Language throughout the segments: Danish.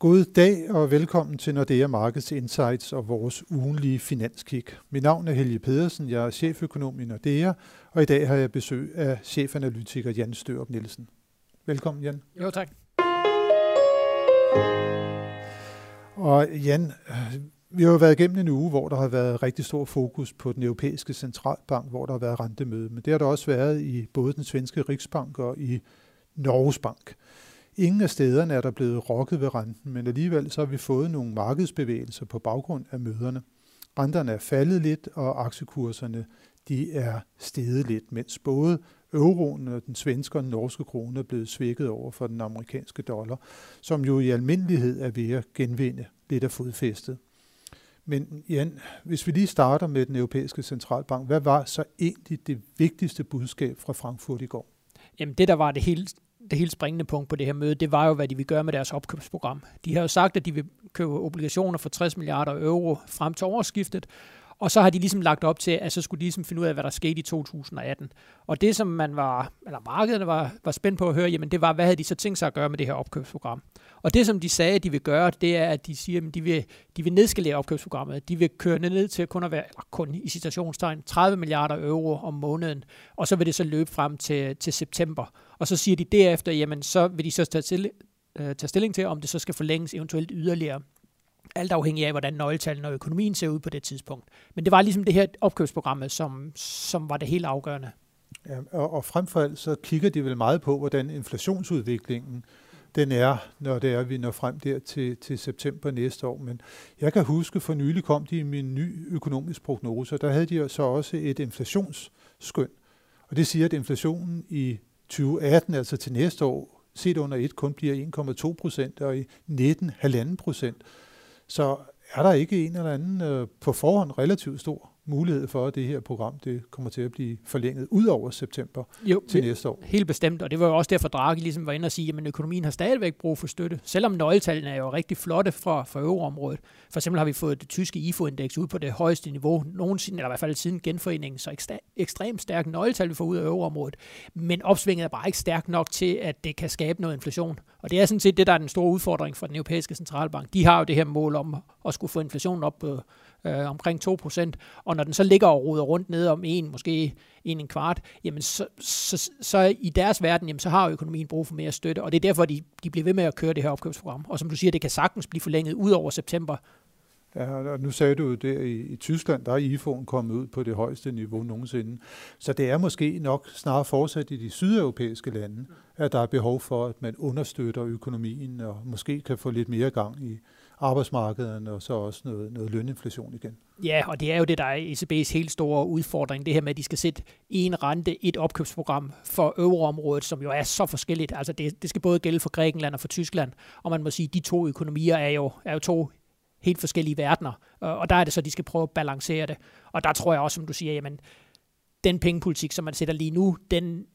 God dag og velkommen til Nordea Markets Insights og vores ugenlige finanskig. Mit navn er Helge Pedersen, jeg er cheføkonom i Nordea, og i dag har jeg besøg af chefanalytiker Jan Størup Nielsen. Velkommen, Jan. Jo, tak. Og Jan, vi har jo været igennem en uge, hvor der har været rigtig stor fokus på den europæiske centralbank, hvor der har været rentemøde. Men det har der også været i både den svenske Riksbank og i Norges Bank. Ingen af stederne er der blevet rokket ved renten, men alligevel så har vi fået nogle markedsbevægelser på baggrund af møderne. Renterne er faldet lidt, og aktiekurserne de er steget lidt, mens både euroen og den svenske og den norske krone er blevet svækket over for den amerikanske dollar, som jo i almindelighed er ved at genvinde lidt af fodfæstet. Men Jan, hvis vi lige starter med den europæiske centralbank, hvad var så egentlig det vigtigste budskab fra Frankfurt i går? Jamen det, der var det helt det helt springende punkt på det her møde, det var jo, hvad de vil gøre med deres opkøbsprogram. De har jo sagt, at de vil købe obligationer for 60 milliarder euro frem til årsskiftet, og så har de ligesom lagt op til, at så skulle de ligesom finde ud af, hvad der skete i 2018. Og det, som man var, eller markedet var, var spændt på at høre, jamen det var, hvad havde de så tænkt sig at gøre med det her opkøbsprogram? Og det, som de sagde, at de vil gøre, det er, at de siger, at de vil, de vil nedskalere opkøbsprogrammet. De vil køre ned til kun at være, eller kun i citationstegn, 30 milliarder euro om måneden, og så vil det så løbe frem til, til september. Og så siger de derefter, jamen så vil de så tage, til, øh, tage stilling til, om det så skal forlænges eventuelt yderligere. Alt afhængig af, hvordan nøgletallene og økonomien ser ud på det tidspunkt. Men det var ligesom det her opkøbsprogrammet, som, som var det helt afgørende. Ja, og, og frem for alt så kigger de vel meget på, hvordan inflationsudviklingen den er, når det er, vi når frem der til, til september næste år. Men jeg kan huske, for nylig kom de i min ny økonomisk prognose, og der havde de så også et inflationsskøn. Og det siger, at inflationen i 2018, altså til næste år, set under et, kun bliver 1,2 procent, og i 19 1,5 procent. Så er der ikke en eller anden øh, på forhånd relativt stor? Mulighed for, at det her program det kommer til at blive forlænget ud over september jo, til næste år. Helt bestemt, og det var jo også derfor, Draghi ligesom var inde og sige, at økonomien har stadigvæk brug for støtte, selvom nøgletallene er jo rigtig flotte fra, fra euroområdet. For eksempel har vi fået det tyske IFO-indeks ud på det højeste niveau nogensinde, eller i hvert fald siden genforeningen, så ekstra, ekstremt stærkt nøgletal, vi får ud af euroområdet. Men opsvinget er bare ikke stærkt nok til, at det kan skabe noget inflation. Og det er sådan set det, der er den store udfordring for den europæiske centralbank. De har jo det her mål om at skulle få inflationen op på øh, omkring 2%, og når den så ligger og ruder rundt ned om en, måske en, en kvart, jamen så, så, så i deres verden, jamen så har økonomien brug for mere støtte, og det er derfor, de, de bliver ved med at køre det her opkøbsprogram. Og som du siger, det kan sagtens blive forlænget ud over september, Ja, og nu sagde du jo der i, i Tyskland, der er IFO'en kommet ud på det højeste niveau nogensinde. Så det er måske nok snarere fortsat i de sydeuropæiske lande, at der er behov for, at man understøtter økonomien og måske kan få lidt mere gang i, arbejdsmarkederne og så også noget, noget løninflation igen. Ja, og det er jo det, der er ECB's helt store udfordring, det her med, at de skal sætte en rente, et opkøbsprogram for euroområdet, som jo er så forskelligt. Altså det, det skal både gælde for Grækenland og for Tyskland, og man må sige, at de to økonomier er jo, er jo to helt forskellige verdener, og der er det så, at de skal prøve at balancere det. Og der tror jeg også, som du siger, jamen, den pengepolitik, som man sætter lige nu, den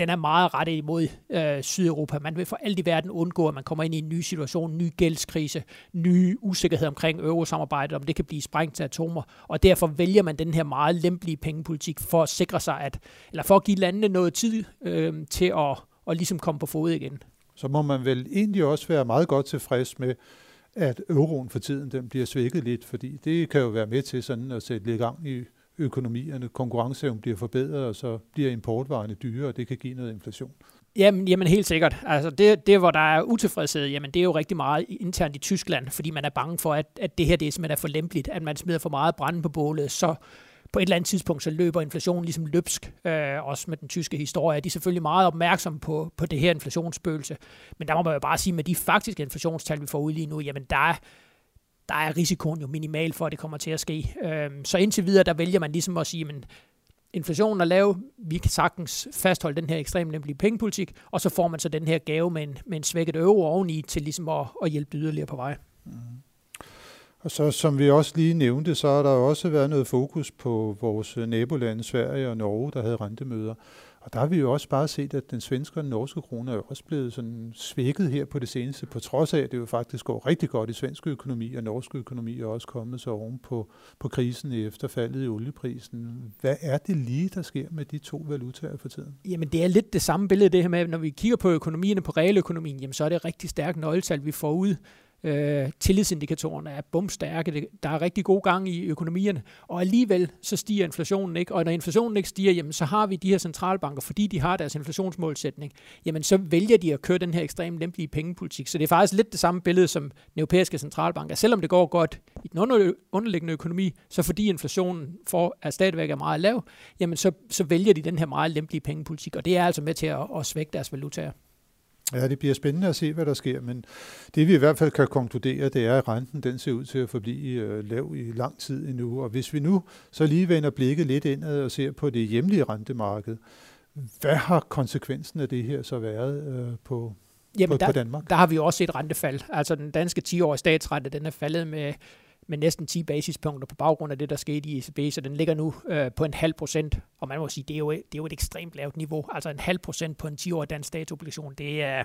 den er meget rettet imod øh, Sydeuropa. Man vil for alt i verden undgå, at man kommer ind i en ny situation, en ny gældskrise, ny usikkerhed omkring eurosamarbejdet, om det kan blive sprængt til atomer. Og derfor vælger man den her meget lempelige pengepolitik for at sikre sig, at, eller for at give landene noget tid øh, til at, at ligesom komme på fod igen. Så må man vel egentlig også være meget godt tilfreds med, at euroen for tiden den bliver svækket lidt, fordi det kan jo være med til sådan at sætte lidt gang i økonomierne, konkurrenceevnen bliver forbedret, og så bliver importvarerne dyre, og det kan give noget inflation. Jamen, jamen helt sikkert. Altså det, det, hvor der er utilfredshed, jamen det er jo rigtig meget internt i Tyskland, fordi man er bange for, at, at det her det er simpelthen er for lempeligt, at man smider for meget brænde på bålet, så på et eller andet tidspunkt, så løber inflationen ligesom løbsk, øh, også med den tyske historie. De er selvfølgelig meget opmærksomme på, på det her inflationsspøgelse, men der må man jo bare sige, med de faktiske inflationstal, vi får ud lige nu, jamen der er, der er risikoen jo minimal for, at det kommer til at ske. Øhm, så indtil videre, der vælger man ligesom at sige, men inflationen er lav, vi kan sagtens fastholde den her ekstremt lempelige pengepolitik, og så får man så den her gave med en, med en svækket euro oveni til ligesom at, at hjælpe yderligere på vej. Mm. Og så som vi også lige nævnte, så har der også været noget fokus på vores nabolande Sverige og Norge, der havde rentemøder. Og der har vi jo også bare set, at den svenske og den norske krone er også blevet sådan svækket her på det seneste, på trods af, at det jo faktisk går rigtig godt i svensk økonomi, og norsk økonomi er også kommet så oven på, på krisen efter faldet i olieprisen. Hvad er det lige, der sker med de to valutaer for tiden? Jamen det er lidt det samme billede, det her med, når vi kigger på økonomierne, på realøkonomien, jamen så er det rigtig stærkt nøgletal, vi får ud Øh, tillidsindikatorerne er bumstærke. Der er rigtig god gang i økonomierne, og alligevel så stiger inflationen ikke. Og når inflationen ikke stiger, jamen, så har vi de her centralbanker, fordi de har deres inflationsmålsætning, jamen så vælger de at køre den her ekstremt lempelige pengepolitik. Så det er faktisk lidt det samme billede som den europæiske centralbank. Selvom det går godt i den underliggende økonomi, så fordi inflationen for, er stadigvæk er meget lav, jamen så, så vælger de den her meget lempelige pengepolitik, og det er altså med til at, at svække deres valutaer. Ja, det bliver spændende at se, hvad der sker, men det vi i hvert fald kan konkludere, det er, at renten den ser ud til at forblive øh, lav i lang tid endnu. Og hvis vi nu så lige vender blikket lidt indad og ser på det hjemlige rentemarked, hvad har konsekvensen af det her så været øh, på, Jamen, på, der, på Danmark? Der har vi jo også set rentefald. Altså den danske 10-årige statsrente, den er faldet med med næsten 10 basispunkter på baggrund af det, der skete i ECB, så den ligger nu øh, på en halv procent, og man må sige, det er, jo, det er jo et ekstremt lavt niveau. Altså en halv procent på en 10-årig dansk statsobligation, det er,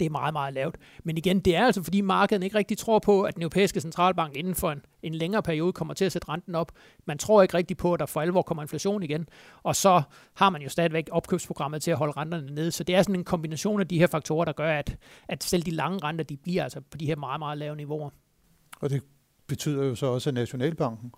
det er meget, meget lavt. Men igen, det er altså fordi markedet ikke rigtig tror på, at den europæiske centralbank inden for en, en længere periode kommer til at sætte renten op. Man tror ikke rigtig på, at der for alvor kommer inflation igen. Og så har man jo stadigvæk opkøbsprogrammet til at holde renterne nede. Så det er sådan en kombination af de her faktorer, der gør, at, at selv de lange renter, de bliver altså på de her meget, meget lave niveauer. Og det betyder jo så også, at Nationalbanken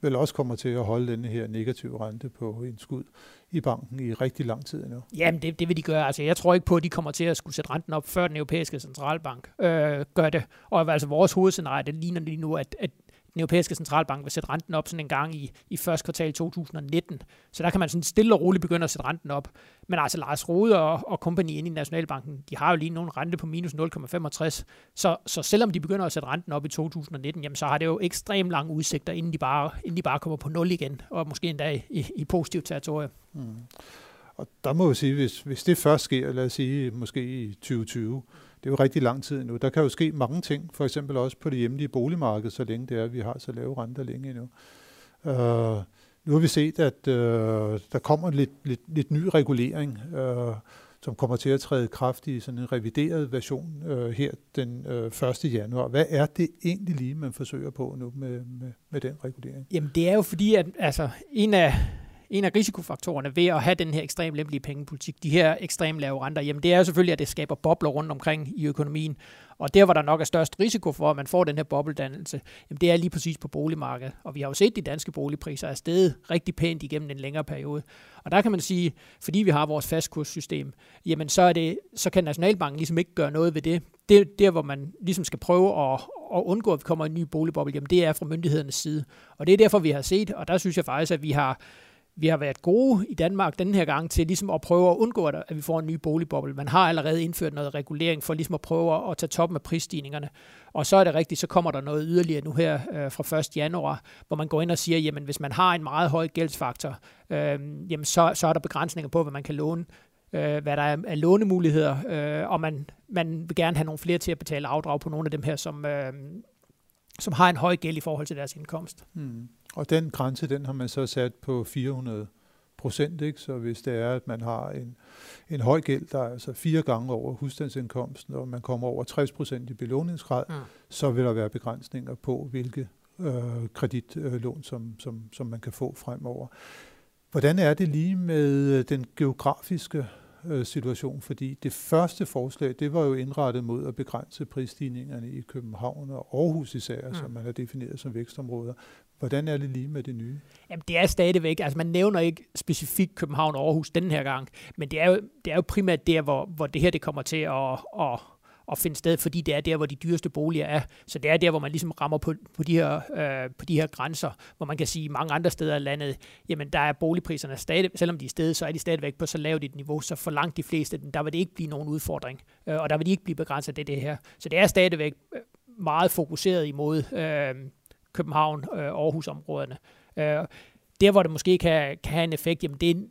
vel også kommer til at holde den her negative rente på en skud i banken i rigtig lang tid endnu. Jamen, det, det vil de gøre. Altså, jeg tror ikke på, at de kommer til at skulle sætte renten op, før den europæiske centralbank øh, gør det. Og altså, vores hovedscenarie, det ligner lige nu, at, at den europæiske centralbank vil sætte renten op sådan en gang i, i første kvartal 2019. Så der kan man sådan stille og roligt begynde at sætte renten op. Men altså Lars Rode og, og company inde i Nationalbanken, de har jo lige nogen rente på minus 0,65. Så, så selvom de begynder at sætte renten op i 2019, jamen så har det jo ekstremt lange udsigter, inden de bare, inden de bare kommer på nul igen, og måske endda i, i, i positivt territorium. Mm. Og der må vi sige, hvis, hvis det først sker, lad os sige måske i 2020, det er jo rigtig lang tid nu. Der kan jo ske mange ting, for eksempel også på det hjemlige boligmarked, så længe det er, at vi har så lave renter længe endnu. Uh, nu har vi set, at uh, der kommer lidt, lidt, lidt ny regulering, uh, som kommer til at træde kraft i sådan en revideret version uh, her den uh, 1. januar. Hvad er det egentlig lige, man forsøger på nu med, med, med den regulering? Jamen det er jo fordi, at altså, en af en af risikofaktorerne ved at have den her ekstremt lempelige pengepolitik, de her ekstremt lave renter, jamen det er jo selvfølgelig, at det skaber bobler rundt omkring i økonomien. Og der, hvor der nok er størst risiko for, at man får den her bobledannelse, jamen det er lige præcis på boligmarkedet. Og vi har jo set, at de danske boligpriser er steget rigtig pænt igennem en længere periode. Og der kan man sige, fordi vi har vores fastkurssystem, jamen så, er det, så kan Nationalbanken ligesom ikke gøre noget ved det. Det er der, hvor man ligesom skal prøve at, at undgå, at vi kommer en ny boligboble, jamen det er fra myndighedernes side. Og det er derfor, vi har set, og der synes jeg faktisk, at vi har vi har været gode i Danmark den her gang til ligesom at prøve at undgå, at vi får en ny boligboble. Man har allerede indført noget regulering for ligesom at prøve at tage toppen af prisstigningerne. Og så er det rigtigt, så kommer der noget yderligere nu her øh, fra 1. januar, hvor man går ind og siger, jamen hvis man har en meget høj gældsfaktor, øh, jamen så, så er der begrænsninger på, hvad man kan låne øh, hvad der er af lånemuligheder, øh, og man, man vil gerne have nogle flere til at betale afdrag på nogle af dem her, som, øh, som har en høj gæld i forhold til deres indkomst. Hmm. Og den grænse, den har man så sat på 400 procent, ikke? Så hvis det er, at man har en, en høj gæld, der er altså fire gange over husstandsindkomsten, og man kommer over 60 procent i belåningsgrad, mm. så vil der være begrænsninger på, hvilke øh, kreditlån, som, som, som man kan få fremover. Hvordan er det lige med den geografiske øh, situation, fordi det første forslag, det var jo indrettet mod at begrænse prisstigningerne i København og Aarhus især, mm. som man har defineret som vækstområder. Hvordan er det lige med det nye? Jamen, det er stadigvæk, altså man nævner ikke specifikt København og Aarhus den her gang, men det er jo, det er jo primært der, hvor, hvor det her det kommer til at, at, at finde sted, fordi det er der, hvor de dyreste boliger er. Så det er der, hvor man ligesom rammer på, på, de, her, øh, på de her grænser, hvor man kan sige, mange andre steder i landet, jamen der er boligpriserne stadig, selvom de er stedet, så er de stadigvæk på så lavt et niveau, så for langt de fleste, der vil det ikke blive nogen udfordring, øh, og der vil de ikke blive begrænset af det her. Så det er stadigvæk øh, meget fokuseret imod øh, København, øh, Aarhus-områderne. Øh, der, hvor det måske kan, kan have en effekt, jamen det,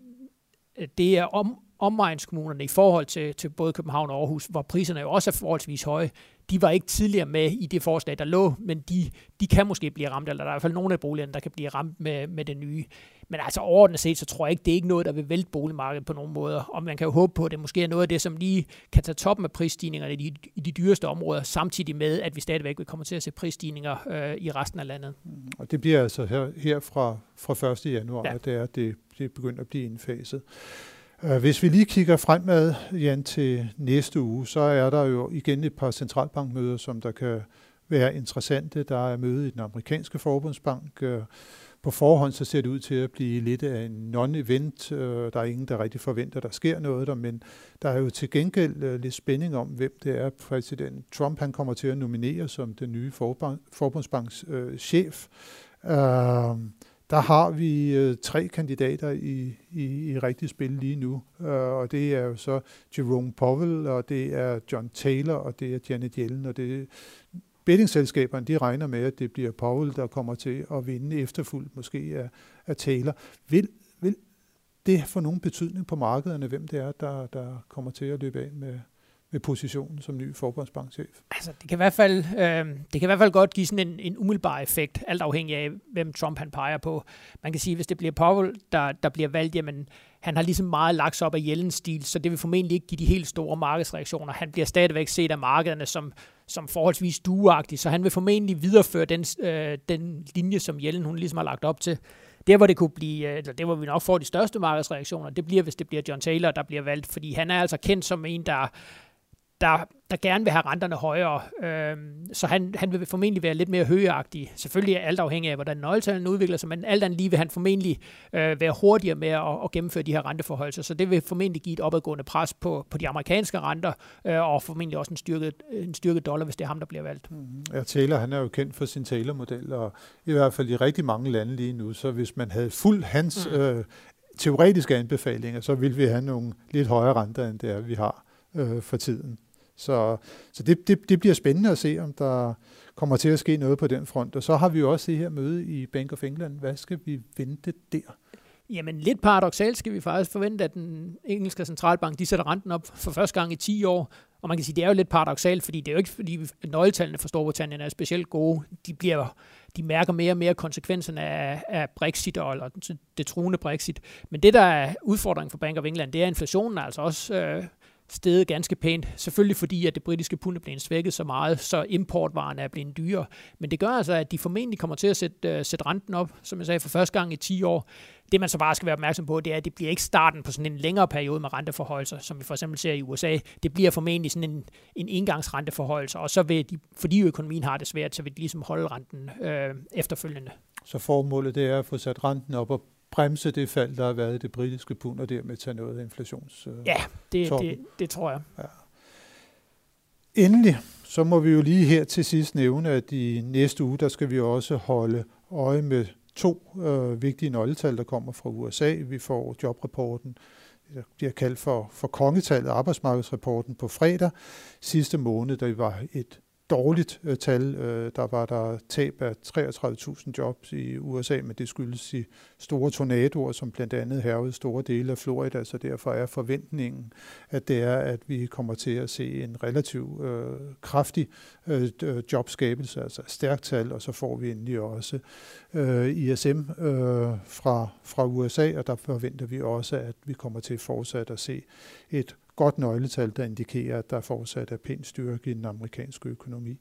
er, det er om, omegnskommunerne i forhold til, til både København og Aarhus, hvor priserne jo også er forholdsvis høje, de var ikke tidligere med i det forslag, der lå, men de, de kan måske blive ramt, eller der er i hvert fald nogle af boligerne, der kan blive ramt med, med det nye. Men altså overordnet set, så tror jeg ikke, det er ikke noget, der vil vælte boligmarkedet på nogen måder. Og man kan jo håbe på, at det måske er noget af det, som lige kan tage toppen af prisstigningerne i de, i de dyreste områder, samtidig med, at vi stadigvæk vil komme til at se prisstigninger øh, i resten af landet. Mm, og det bliver altså her, her fra, fra 1. januar, ja. at det, er, det, det begynder at blive indfaset. Øh, hvis vi lige kigger fremad, Jan, til næste uge, så er der jo igen et par centralbankmøder, som der kan være interessante. Der er møde i den amerikanske forbundsbank. Øh, på forhånd så ser det ud til at blive lidt af en non-event. Øh, der er ingen, der rigtig forventer, der sker noget der, men der er jo til gengæld lidt spænding om, hvem det er, præsident Trump han kommer til at nominere som den nye forbundsbanks chef. Der har vi øh, tre kandidater i, i, i rigtig spil lige nu, øh, og det er jo så Jerome Powell, og det er John Taylor, og det er Janet Yellen, og det bettingselskaberne, de regner med, at det bliver Powell, der kommer til at vinde efterfulgt måske af, af Taylor. Vil, vil det få nogen betydning på markederne, hvem det er, der, der kommer til at løbe af med, med positionen som ny forbundsbankchef? Altså, det kan i hvert fald, øh, det kan i hvert fald godt give sådan en, en umiddelbar effekt, alt afhængig af, hvem Trump han peger på. Man kan sige, hvis det bliver Powell, der, der bliver valgt, jamen, han har ligesom meget lagt sig op af Jellens stil, så det vil formentlig ikke give de helt store markedsreaktioner. Han bliver stadigvæk set af markederne som, som forholdsvis duagtig, så han vil formentlig videreføre den, øh, den linje, som Jellen hun ligesom har lagt op til. Der, hvor det kunne blive, øh, eller det, hvor vi nok får de største markedsreaktioner, det bliver, hvis det bliver John Taylor, der bliver valgt, fordi han er altså kendt som en, der der, der gerne vil have renterne højere. Øhm, så han, han vil formentlig være lidt mere højagtig. Selvfølgelig er alt afhængig af, hvordan nøgletallene udvikler sig, men alt andet lige vil han formentlig øh, være hurtigere med at, at gennemføre de her renteforhold. Så det vil formentlig give et opadgående pres på, på de amerikanske renter, øh, og formentlig også en styrket, en styrket dollar, hvis det er ham, der bliver valgt. Mm-hmm. Ja, Taylor, han er jo kendt for sin Taylor-model, og i hvert fald i rigtig mange lande lige nu, så hvis man havde fuldt hans mm. øh, teoretiske anbefalinger, så ville vi have nogle lidt højere renter, end det er, vi har øh, for tiden. Så, så det, det, det bliver spændende at se, om der kommer til at ske noget på den front. Og så har vi jo også det her møde i Bank of England. Hvad skal vi vente der? Jamen lidt paradoxalt skal vi faktisk forvente, at den engelske centralbank de sætter renten op for første gang i 10 år. Og man kan sige, det er jo lidt paradoxalt, fordi det er jo ikke, fordi nøgletallene for Storbritannien er specielt gode. De, bliver, de mærker mere og mere konsekvenserne af, af Brexit, og, eller det truende Brexit. Men det, der er udfordringen for Bank of England, det er, at inflationen er altså også øh, steget ganske pænt. Selvfølgelig fordi, at det britiske pund er blevet svækket så meget, så importvarerne er blevet dyre. Men det gør altså, at de formentlig kommer til at sætte, uh, sætte renten op, som jeg sagde, for første gang i 10 år. Det man så bare skal være opmærksom på, det er, at det bliver ikke starten på sådan en længere periode med renteforholdelser, som vi for eksempel ser i USA. Det bliver formentlig sådan en, en engangsrenteforholdelse, og så vil de, fordi økonomien har det svært, så vil de ligesom holde renten øh, efterfølgende. Så formålet det er at få sat renten op og bremse det fald, der har været i det britiske pund, og dermed tage noget af inflations... Øh, ja, det, det, det tror jeg. Ja. Endelig, så må vi jo lige her til sidst nævne, at i næste uge, der skal vi også holde øje med to øh, vigtige nøgletal, der kommer fra USA. Vi får jobrapporten, det bliver kaldt for, for kongetallet, arbejdsmarkedsrapporten på fredag. Sidste måned, der var et dårligt øh, tal. Øh, der var der tab af 33.000 jobs i USA, men det skyldes i store tornadoer, som blandt andet hervede store dele af Florida, så derfor er forventningen, at det er, at vi kommer til at se en relativ øh, kraftig øh, øh jobskabelse, altså stærkt tal, og så får vi endelig også øh, ISM øh, fra, fra USA, og der forventer vi også, at vi kommer til fortsat at se et godt nøgletal, der indikerer, at der fortsat er pæn styrke i den amerikanske økonomi.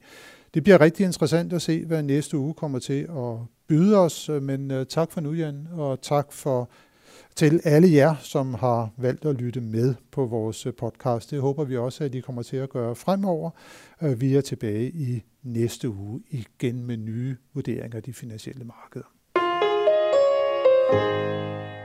Det bliver rigtig interessant at se, hvad næste uge kommer til at byde os, øh, men øh, tak for nu, Jan, og tak for til alle jer, som har valgt at lytte med på vores øh, podcast. Det håber vi også, at I kommer til at gøre fremover. Vi er tilbage i næste uge igen med nye vurderinger af de finansielle markeder. thank you